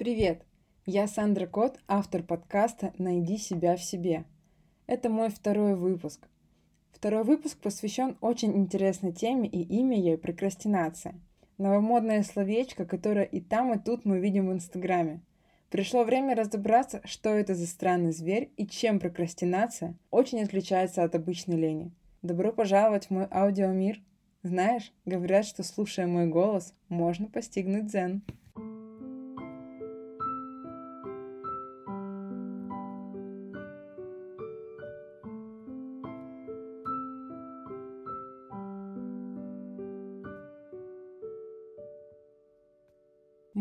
Привет! Я Сандра Кот, автор подкаста «Найди себя в себе». Это мой второй выпуск. Второй выпуск посвящен очень интересной теме, и имя ей – прокрастинация. Новомодное словечко, которое и там, и тут мы видим в Инстаграме. Пришло время разобраться, что это за странный зверь и чем прокрастинация очень отличается от обычной лени. Добро пожаловать в мой аудиомир. Знаешь, говорят, что слушая мой голос, можно постигнуть дзен.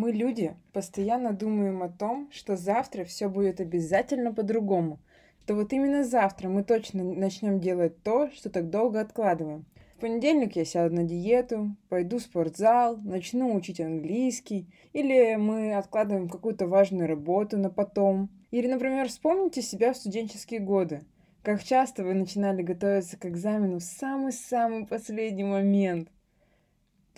Мы, люди, постоянно думаем о том, что завтра все будет обязательно по-другому. То вот именно завтра мы точно начнем делать то, что так долго откладываем. В понедельник я сяду на диету, пойду в спортзал, начну учить английский, или мы откладываем какую-то важную работу на потом. Или, например, вспомните себя в студенческие годы. Как часто вы начинали готовиться к экзамену в самый-самый последний момент –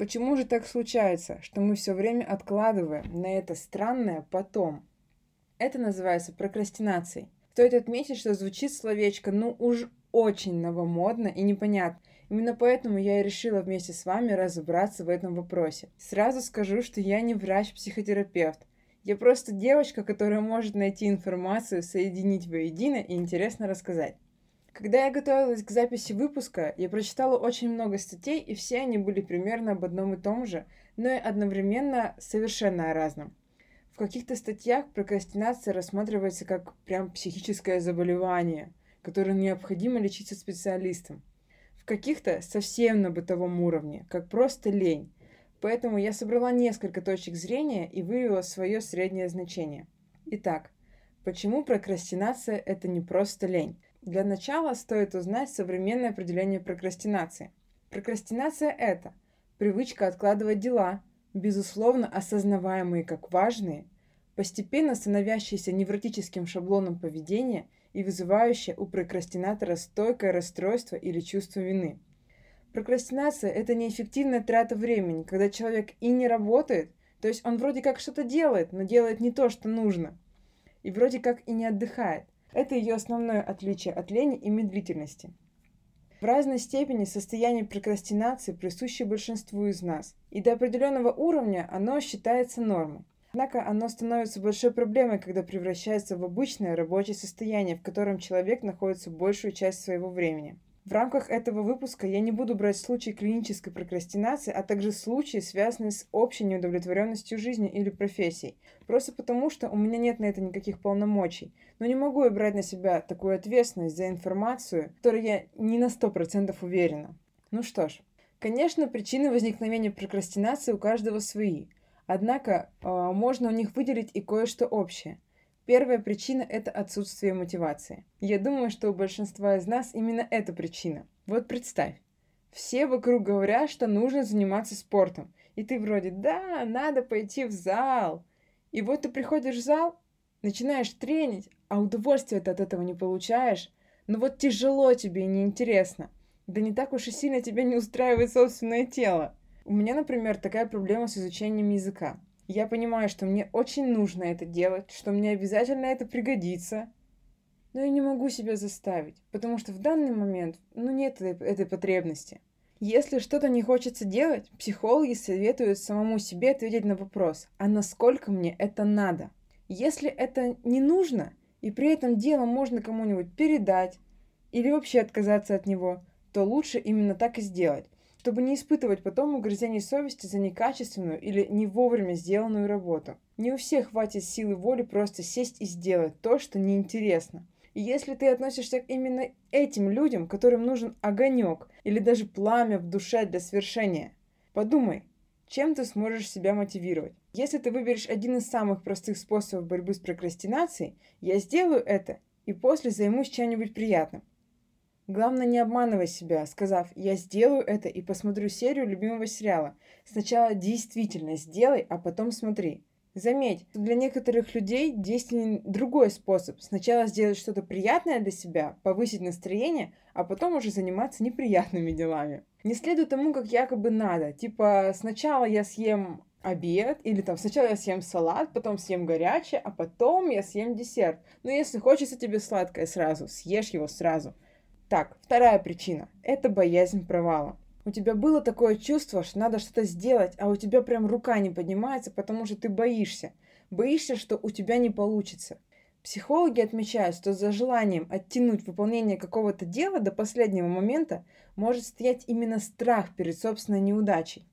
Почему же так случается, что мы все время откладываем на это странное потом? Это называется прокрастинацией. Стоит отметить, что звучит словечко ну уж очень новомодно и непонятно. Именно поэтому я и решила вместе с вами разобраться в этом вопросе. Сразу скажу, что я не врач-психотерапевт. Я просто девочка, которая может найти информацию, соединить воедино и интересно рассказать. Когда я готовилась к записи выпуска, я прочитала очень много статей, и все они были примерно об одном и том же, но и одновременно совершенно о разном. В каких-то статьях прокрастинация рассматривается как прям психическое заболевание, которое необходимо лечить со специалистом. В каких-то совсем на бытовом уровне, как просто лень. Поэтому я собрала несколько точек зрения и вывела свое среднее значение. Итак, почему прокрастинация – это не просто лень? Для начала стоит узнать современное определение прокрастинации. Прокрастинация – это привычка откладывать дела, безусловно осознаваемые как важные, постепенно становящиеся невротическим шаблоном поведения и вызывающие у прокрастинатора стойкое расстройство или чувство вины. Прокрастинация – это неэффективная трата времени, когда человек и не работает, то есть он вроде как что-то делает, но делает не то, что нужно, и вроде как и не отдыхает. Это ее основное отличие от лени и медлительности. В разной степени состояние прокрастинации присуще большинству из нас, и до определенного уровня оно считается нормой. Однако оно становится большой проблемой, когда превращается в обычное рабочее состояние, в котором человек находится большую часть своего времени. В рамках этого выпуска я не буду брать случаи клинической прокрастинации, а также случаи, связанные с общей неудовлетворенностью жизни или профессией. Просто потому, что у меня нет на это никаких полномочий. Но не могу я брать на себя такую ответственность за информацию, которой я не на 100% уверена. Ну что ж, конечно, причины возникновения прокрастинации у каждого свои. Однако э, можно у них выделить и кое-что общее – Первая причина – это отсутствие мотивации. Я думаю, что у большинства из нас именно эта причина. Вот представь, все вокруг говорят, что нужно заниматься спортом. И ты вроде «да, надо пойти в зал». И вот ты приходишь в зал, начинаешь тренить, а удовольствия ты от этого не получаешь. Но вот тяжело тебе и неинтересно. Да не так уж и сильно тебя не устраивает собственное тело. У меня, например, такая проблема с изучением языка. Я понимаю, что мне очень нужно это делать, что мне обязательно это пригодится. Но я не могу себя заставить, потому что в данный момент, ну, нет этой, этой потребности. Если что-то не хочется делать, психологи советуют самому себе ответить на вопрос, а насколько мне это надо? Если это не нужно, и при этом дело можно кому-нибудь передать или вообще отказаться от него, то лучше именно так и сделать чтобы не испытывать потом угрызений совести за некачественную или не вовремя сделанную работу. Не у всех хватит силы воли просто сесть и сделать то, что неинтересно. И если ты относишься к именно этим людям, которым нужен огонек или даже пламя в душе для свершения, подумай, чем ты сможешь себя мотивировать. Если ты выберешь один из самых простых способов борьбы с прокрастинацией, я сделаю это и после займусь чем-нибудь приятным. Главное, не обманывай себя, сказав «я сделаю это и посмотрю серию любимого сериала». Сначала действительно сделай, а потом смотри. Заметь, для некоторых людей действенен другой способ. Сначала сделать что-то приятное для себя, повысить настроение, а потом уже заниматься неприятными делами. Не следуй тому, как якобы надо. Типа, сначала я съем обед, или там сначала я съем салат, потом съем горячее, а потом я съем десерт. Но если хочется тебе сладкое сразу, съешь его сразу. Так, вторая причина – это боязнь провала. У тебя было такое чувство, что надо что-то сделать, а у тебя прям рука не поднимается, потому что ты боишься. Боишься, что у тебя не получится. Психологи отмечают, что за желанием оттянуть выполнение какого-то дела до последнего момента может стоять именно страх перед собственной неудачей.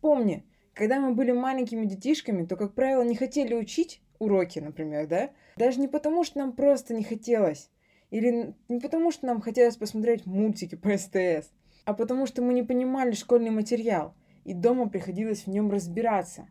Помни, когда мы были маленькими детишками, то, как правило, не хотели учить уроки, например, да? Даже не потому, что нам просто не хотелось. Или не потому, что нам хотелось посмотреть мультики по СТС, а потому что мы не понимали школьный материал, и дома приходилось в нем разбираться.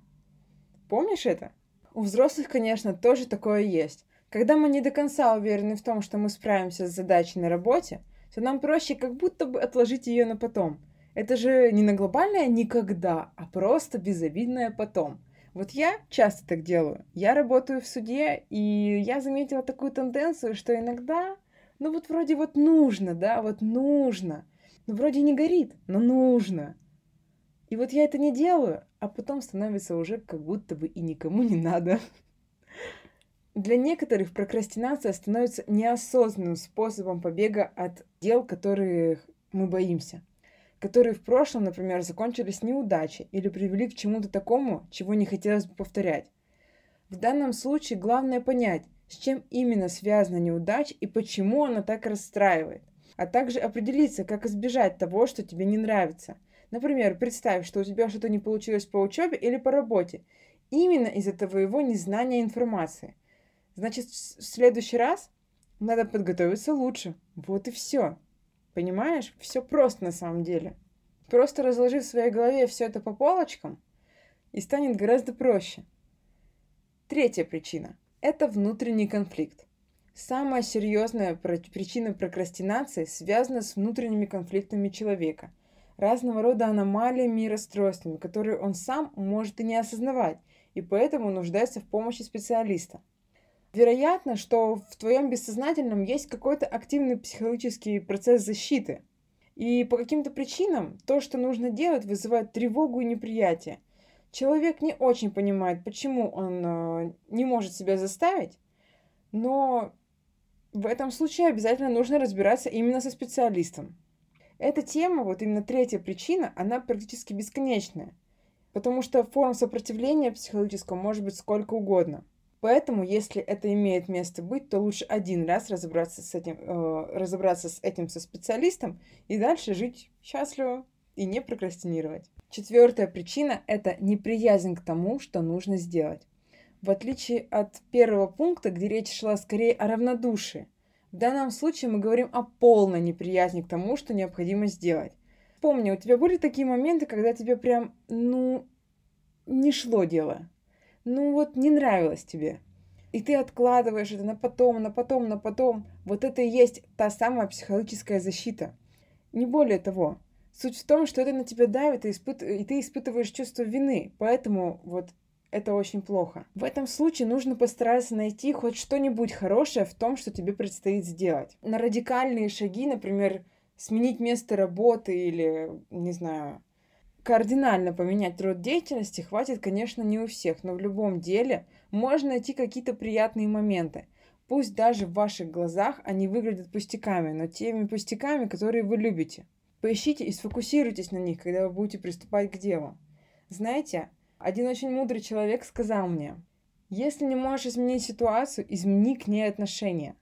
Помнишь это? У взрослых, конечно, тоже такое есть. Когда мы не до конца уверены в том, что мы справимся с задачей на работе, то нам проще как будто бы отложить ее на потом – это же не на глобальное никогда, а просто безобидное потом. Вот я часто так делаю. Я работаю в суде, и я заметила такую тенденцию, что иногда, ну вот вроде вот нужно, да, вот нужно. Ну вроде не горит, но нужно. И вот я это не делаю, а потом становится уже как будто бы и никому не надо. Для некоторых прокрастинация становится неосознанным способом побега от дел, которых мы боимся которые в прошлом, например, закончились неудачей или привели к чему-то такому, чего не хотелось бы повторять. В данном случае главное понять, с чем именно связана неудача и почему она так расстраивает, а также определиться, как избежать того, что тебе не нравится. Например, представь, что у тебя что-то не получилось по учебе или по работе, именно из-за твоего незнания информации. Значит, в следующий раз надо подготовиться лучше. Вот и все. Понимаешь? Все просто на самом деле. Просто разложи в своей голове все это по полочкам, и станет гораздо проще. Третья причина – это внутренний конфликт. Самая серьезная причина прокрастинации связана с внутренними конфликтами человека, разного рода аномалиями и расстройствами, которые он сам может и не осознавать, и поэтому нуждается в помощи специалиста – Вероятно, что в твоем бессознательном есть какой-то активный психологический процесс защиты. И по каким-то причинам то, что нужно делать, вызывает тревогу и неприятие. Человек не очень понимает, почему он э, не может себя заставить, но в этом случае обязательно нужно разбираться именно со специалистом. Эта тема, вот именно третья причина, она практически бесконечная, потому что форм сопротивления психологического может быть сколько угодно – Поэтому, если это имеет место быть, то лучше один раз разобраться с этим, э, разобраться с этим со специалистом и дальше жить счастливо и не прокрастинировать. Четвертая причина – это неприязнь к тому, что нужно сделать. В отличие от первого пункта, где речь шла скорее о равнодушии, в данном случае мы говорим о полной неприязни к тому, что необходимо сделать. Помни, у тебя были такие моменты, когда тебе прям, ну, не шло дело, ну вот не нравилось тебе. И ты откладываешь это на потом, на потом, на потом. Вот это и есть та самая психологическая защита. Не более того. Суть в том, что это на тебя давит, и, испыт... и ты испытываешь чувство вины. Поэтому вот это очень плохо. В этом случае нужно постараться найти хоть что-нибудь хорошее в том, что тебе предстоит сделать. На радикальные шаги, например, сменить место работы или, не знаю, кардинально поменять род деятельности хватит, конечно, не у всех, но в любом деле можно найти какие-то приятные моменты. Пусть даже в ваших глазах они выглядят пустяками, но теми пустяками, которые вы любите. Поищите и сфокусируйтесь на них, когда вы будете приступать к делу. Знаете, один очень мудрый человек сказал мне, если не можешь изменить ситуацию, измени к ней отношение.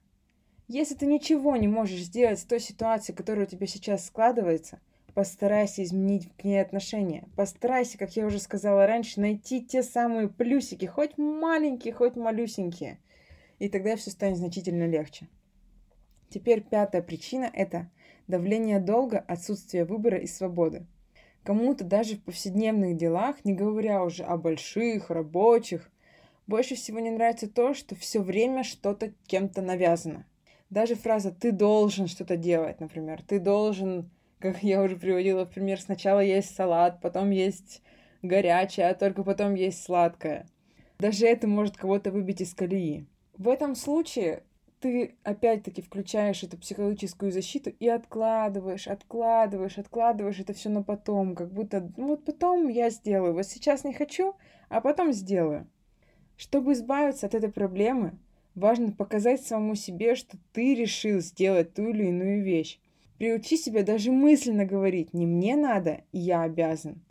Если ты ничего не можешь сделать с той ситуацией, которая у тебя сейчас складывается – Постарайся изменить к ней отношение. Постарайся, как я уже сказала раньше, найти те самые плюсики, хоть маленькие, хоть малюсенькие. И тогда все станет значительно легче. Теперь пятая причина – это давление долга, отсутствие выбора и свободы. Кому-то даже в повседневных делах, не говоря уже о больших, рабочих, больше всего не нравится то, что все время что-то кем-то навязано. Даже фраза «ты должен что-то делать», например, «ты должен как я уже приводила в пример, сначала есть салат, потом есть горячее, а только потом есть сладкое. Даже это может кого-то выбить из колеи. В этом случае ты опять-таки включаешь эту психологическую защиту и откладываешь, откладываешь, откладываешь это все на потом, как будто, ну вот потом я сделаю, вот сейчас не хочу, а потом сделаю. Чтобы избавиться от этой проблемы, важно показать самому себе, что ты решил сделать ту или иную вещь. Приучи себя даже мысленно говорить «не мне надо, я обязан»,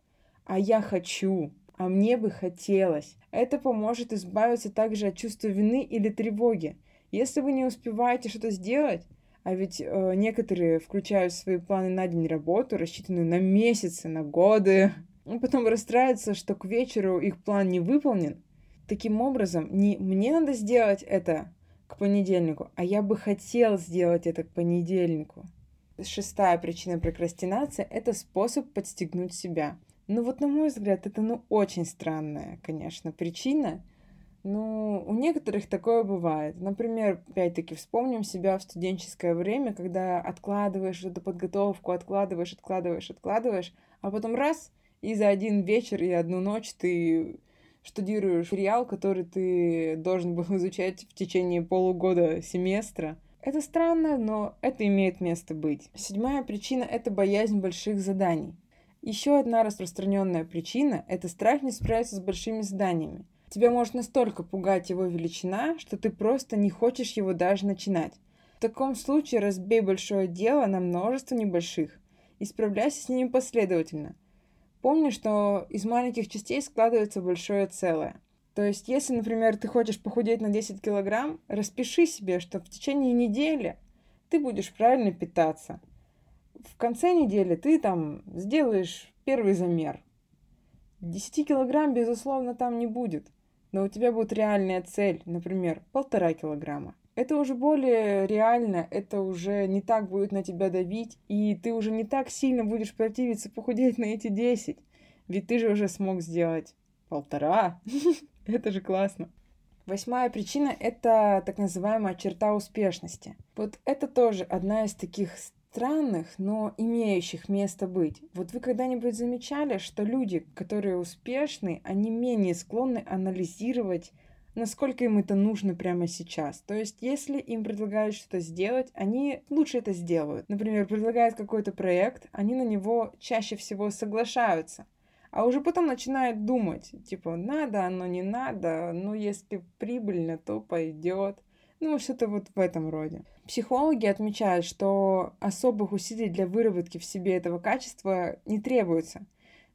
а «я хочу», а «мне бы хотелось». Это поможет избавиться также от чувства вины или тревоги. Если вы не успеваете что-то сделать, а ведь э, некоторые включают свои планы на день работу, рассчитанную на месяцы, на годы, и потом расстраиваются, что к вечеру их план не выполнен. Таким образом, не мне надо сделать это к понедельнику, а я бы хотел сделать это к понедельнику шестая причина прокрастинации – это способ подстегнуть себя. Ну вот, на мой взгляд, это ну очень странная, конечно, причина. Ну, у некоторых такое бывает. Например, опять-таки, вспомним себя в студенческое время, когда откладываешь эту подготовку, откладываешь, откладываешь, откладываешь, а потом раз, и за один вечер и одну ночь ты штудируешь материал, который ты должен был изучать в течение полугода семестра – это странно, но это имеет место быть. Седьмая причина – это боязнь больших заданий. Еще одна распространенная причина – это страх не справиться с большими заданиями. Тебя может настолько пугать его величина, что ты просто не хочешь его даже начинать. В таком случае разбей большое дело на множество небольших и справляйся с ними последовательно. Помни, что из маленьких частей складывается большое целое – то есть, если, например, ты хочешь похудеть на 10 килограмм, распиши себе, что в течение недели ты будешь правильно питаться. В конце недели ты там сделаешь первый замер. 10 килограмм, безусловно, там не будет. Но у тебя будет реальная цель, например, полтора килограмма. Это уже более реально, это уже не так будет на тебя давить, и ты уже не так сильно будешь противиться похудеть на эти 10. Ведь ты же уже смог сделать полтора. Это же классно. Восьмая причина – это так называемая черта успешности. Вот это тоже одна из таких странных, но имеющих место быть. Вот вы когда-нибудь замечали, что люди, которые успешны, они менее склонны анализировать, насколько им это нужно прямо сейчас. То есть, если им предлагают что-то сделать, они лучше это сделают. Например, предлагают какой-то проект, они на него чаще всего соглашаются а уже потом начинает думать, типа, надо оно, не надо, ну, если прибыльно, то пойдет. Ну, что-то вот в этом роде. Психологи отмечают, что особых усилий для выработки в себе этого качества не требуется.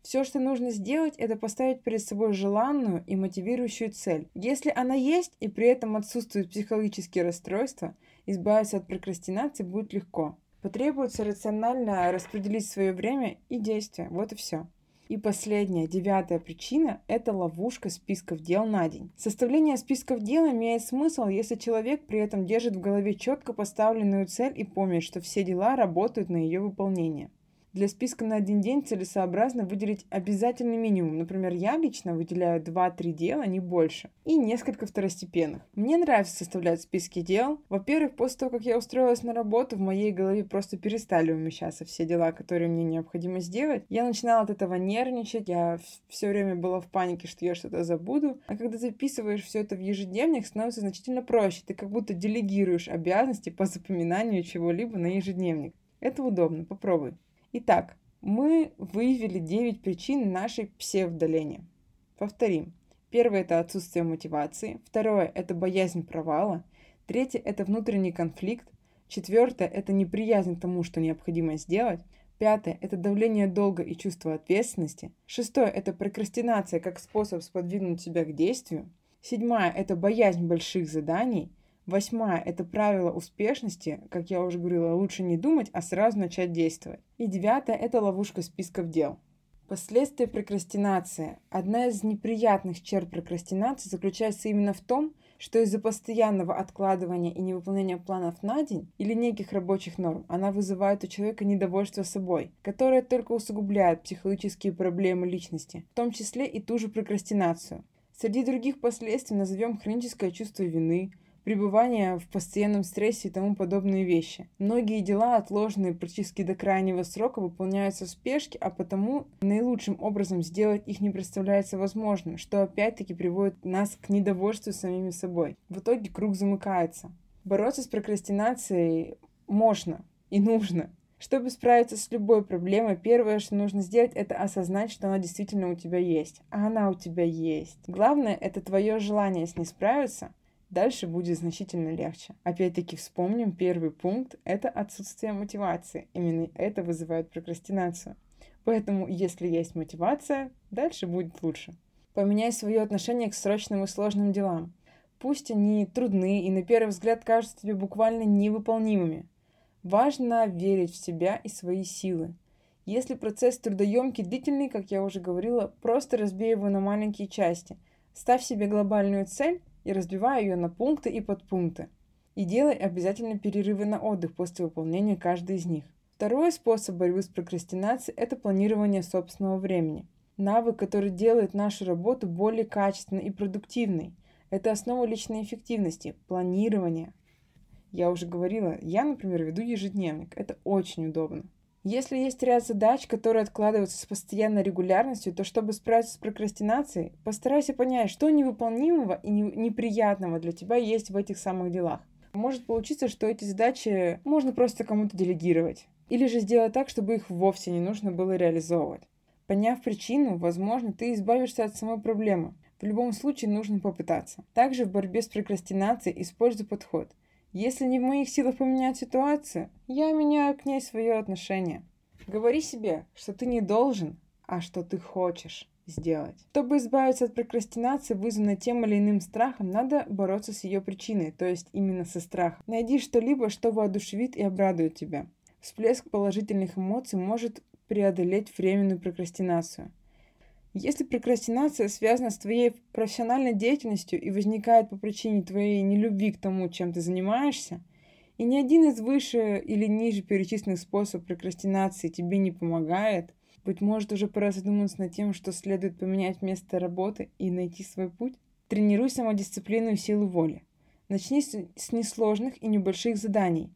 Все, что нужно сделать, это поставить перед собой желанную и мотивирующую цель. Если она есть и при этом отсутствуют психологические расстройства, избавиться от прокрастинации будет легко. Потребуется рационально распределить свое время и действия. Вот и все. И последняя, девятая причина – это ловушка списков дел на день. Составление списков дел имеет смысл, если человек при этом держит в голове четко поставленную цель и помнит, что все дела работают на ее выполнение. Для списка на один день целесообразно выделить обязательный минимум. Например, я лично выделяю 2-3 дела, не больше. И несколько второстепенных. Мне нравится составлять списки дел. Во-первых, после того, как я устроилась на работу, в моей голове просто перестали умещаться все дела, которые мне необходимо сделать. Я начинала от этого нервничать, я все время была в панике, что я что-то забуду. А когда записываешь все это в ежедневник, становится значительно проще. Ты как будто делегируешь обязанности по запоминанию чего-либо на ежедневник. Это удобно, попробуй. Итак, мы выявили 9 причин нашей псевдолени. Повторим. Первое – это отсутствие мотивации. Второе – это боязнь провала. Третье – это внутренний конфликт. Четвертое – это неприязнь к тому, что необходимо сделать. Пятое – это давление долга и чувство ответственности. Шестое – это прокрастинация как способ сподвигнуть себя к действию. Седьмое – это боязнь больших заданий. Восьмая – это правило успешности. Как я уже говорила, лучше не думать, а сразу начать действовать. И девятое – это ловушка списков дел. Последствия прокрастинации. Одна из неприятных черт прокрастинации заключается именно в том, что из-за постоянного откладывания и невыполнения планов на день или неких рабочих норм она вызывает у человека недовольство собой, которое только усугубляет психологические проблемы личности, в том числе и ту же прокрастинацию. Среди других последствий назовем хроническое чувство вины, пребывание в постоянном стрессе и тому подобные вещи. Многие дела, отложенные практически до крайнего срока, выполняются в спешке, а потому наилучшим образом сделать их не представляется возможным, что опять-таки приводит нас к недовольству самими собой. В итоге круг замыкается. Бороться с прокрастинацией можно и нужно. Чтобы справиться с любой проблемой, первое, что нужно сделать, это осознать, что она действительно у тебя есть. А она у тебя есть. Главное, это твое желание с ней справиться. Дальше будет значительно легче. Опять-таки вспомним первый пункт – это отсутствие мотивации. Именно это вызывает прокрастинацию. Поэтому, если есть мотивация, дальше будет лучше. Поменяй свое отношение к срочным и сложным делам. Пусть они трудны и на первый взгляд кажутся тебе буквально невыполнимыми. Важно верить в себя и свои силы. Если процесс трудоемкий, длительный, как я уже говорила, просто разбей его на маленькие части. Ставь себе глобальную цель и разбивай ее на пункты и подпункты. И делай обязательно перерывы на отдых после выполнения каждой из них. Второй способ борьбы с прокрастинацией – это планирование собственного времени. Навык, который делает нашу работу более качественной и продуктивной. Это основа личной эффективности – планирование. Я уже говорила, я, например, веду ежедневник. Это очень удобно. Если есть ряд задач, которые откладываются с постоянной регулярностью, то чтобы справиться с прокрастинацией, постарайся понять, что невыполнимого и неприятного для тебя есть в этих самых делах. Может получиться, что эти задачи можно просто кому-то делегировать. Или же сделать так, чтобы их вовсе не нужно было реализовывать. Поняв причину, возможно, ты избавишься от самой проблемы. В любом случае нужно попытаться. Также в борьбе с прокрастинацией используй подход – если не в моих силах поменять ситуацию, я меняю к ней свое отношение. Говори себе, что ты не должен, а что ты хочешь сделать. Чтобы избавиться от прокрастинации, вызванной тем или иным страхом, надо бороться с ее причиной, то есть именно со страхом. Найди что-либо, что воодушевит и обрадует тебя. Всплеск положительных эмоций может преодолеть временную прокрастинацию. Если прокрастинация связана с твоей профессиональной деятельностью и возникает по причине твоей нелюбви к тому, чем ты занимаешься, и ни один из выше или ниже перечисленных способов прокрастинации тебе не помогает, быть может, уже пора задуматься над тем, что следует поменять место работы и найти свой путь? Тренируй самодисциплину и силу воли. Начни с несложных и небольших заданий.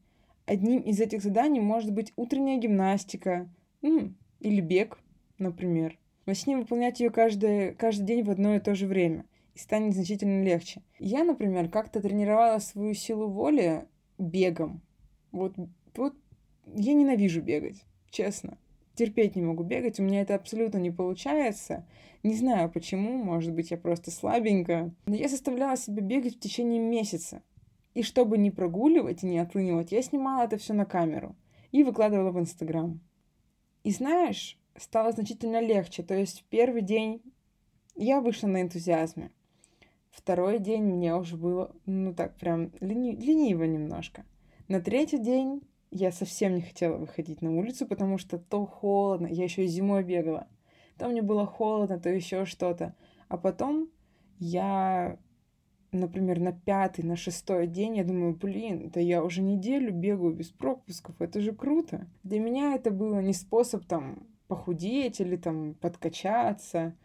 Одним из этих заданий может быть утренняя гимнастика м, или бег, например. Начни выполнять ее каждый, каждый день в одно и то же время, и станет значительно легче. Я, например, как-то тренировала свою силу воли бегом. Вот, вот я ненавижу бегать, честно. Терпеть не могу бегать, у меня это абсолютно не получается. Не знаю почему, может быть, я просто слабенькая. Но я заставляла себя бегать в течение месяца. И чтобы не прогуливать и не отлынивать, я снимала это все на камеру и выкладывала в Инстаграм. И знаешь, стало значительно легче. То есть первый день я вышла на энтузиазме. Второй день мне уже было, ну так, прям лени... лениво немножко. На третий день я совсем не хотела выходить на улицу, потому что то холодно, я еще и зимой бегала. То мне было холодно, то еще что-то. А потом я, например, на пятый, на шестой день, я думаю, блин, да я уже неделю бегаю без пропусков, это же круто. Для меня это было не способ там похудеть или там подкачаться.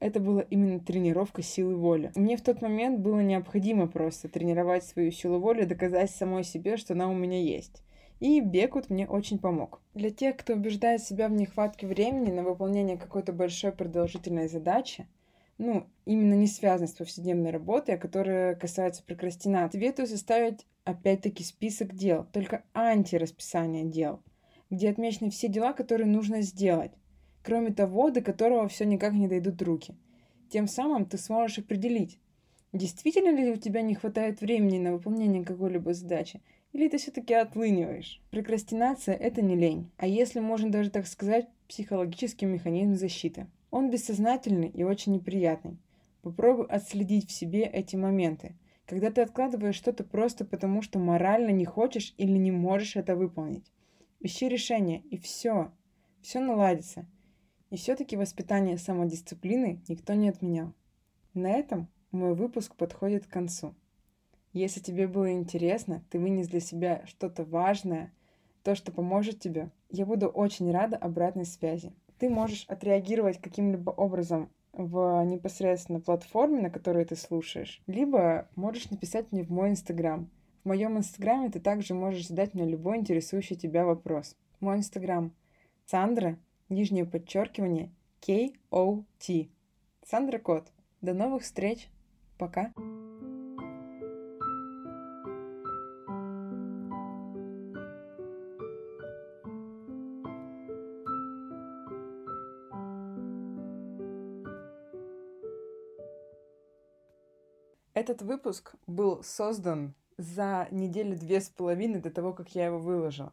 Это была именно тренировка силы воли. Мне в тот момент было необходимо просто тренировать свою силу воли, доказать самой себе, что она у меня есть. И бег вот мне очень помог. Для тех, кто убеждает себя в нехватке времени на выполнение какой-то большой продолжительной задачи, ну, именно не связанной с повседневной работой, а которая касается прокрастинации, советую составить опять-таки список дел, только антирасписание дел – где отмечены все дела, которые нужно сделать, кроме того, до которого все никак не дойдут руки. Тем самым ты сможешь определить, действительно ли у тебя не хватает времени на выполнение какой-либо задачи, или ты все-таки отлыниваешь. Прокрастинация – это не лень, а если можно даже так сказать, психологический механизм защиты. Он бессознательный и очень неприятный. Попробуй отследить в себе эти моменты, когда ты откладываешь что-то просто потому, что морально не хочешь или не можешь это выполнить. Ищи решение, и все. Все наладится. И все-таки воспитание самодисциплины никто не отменял. На этом мой выпуск подходит к концу. Если тебе было интересно, ты вынес для себя что-то важное, то, что поможет тебе, я буду очень рада обратной связи. Ты можешь отреагировать каким-либо образом в непосредственно платформе, на которой ты слушаешь, либо можешь написать мне в мой инстаграм – моем инстаграме ты также можешь задать мне любой интересующий тебя вопрос. Мой инстаграм – Сандра, нижнее подчеркивание, K-O-T. Сандра Кот. До новых встреч. Пока. Этот выпуск был создан за неделю две с половиной до того, как я его выложила.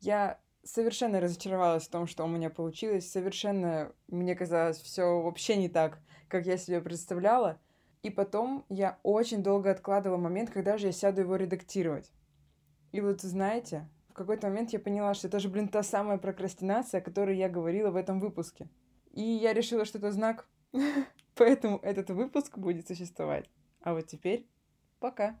Я совершенно разочаровалась в том, что у меня получилось. Совершенно мне казалось все вообще не так, как я себе представляла. И потом я очень долго откладывала момент, когда же я сяду его редактировать. И вот знаете, в какой-то момент я поняла, что это же, блин, та самая прокрастинация, о которой я говорила в этом выпуске. И я решила, что это знак, поэтому этот выпуск будет существовать. А вот теперь пока.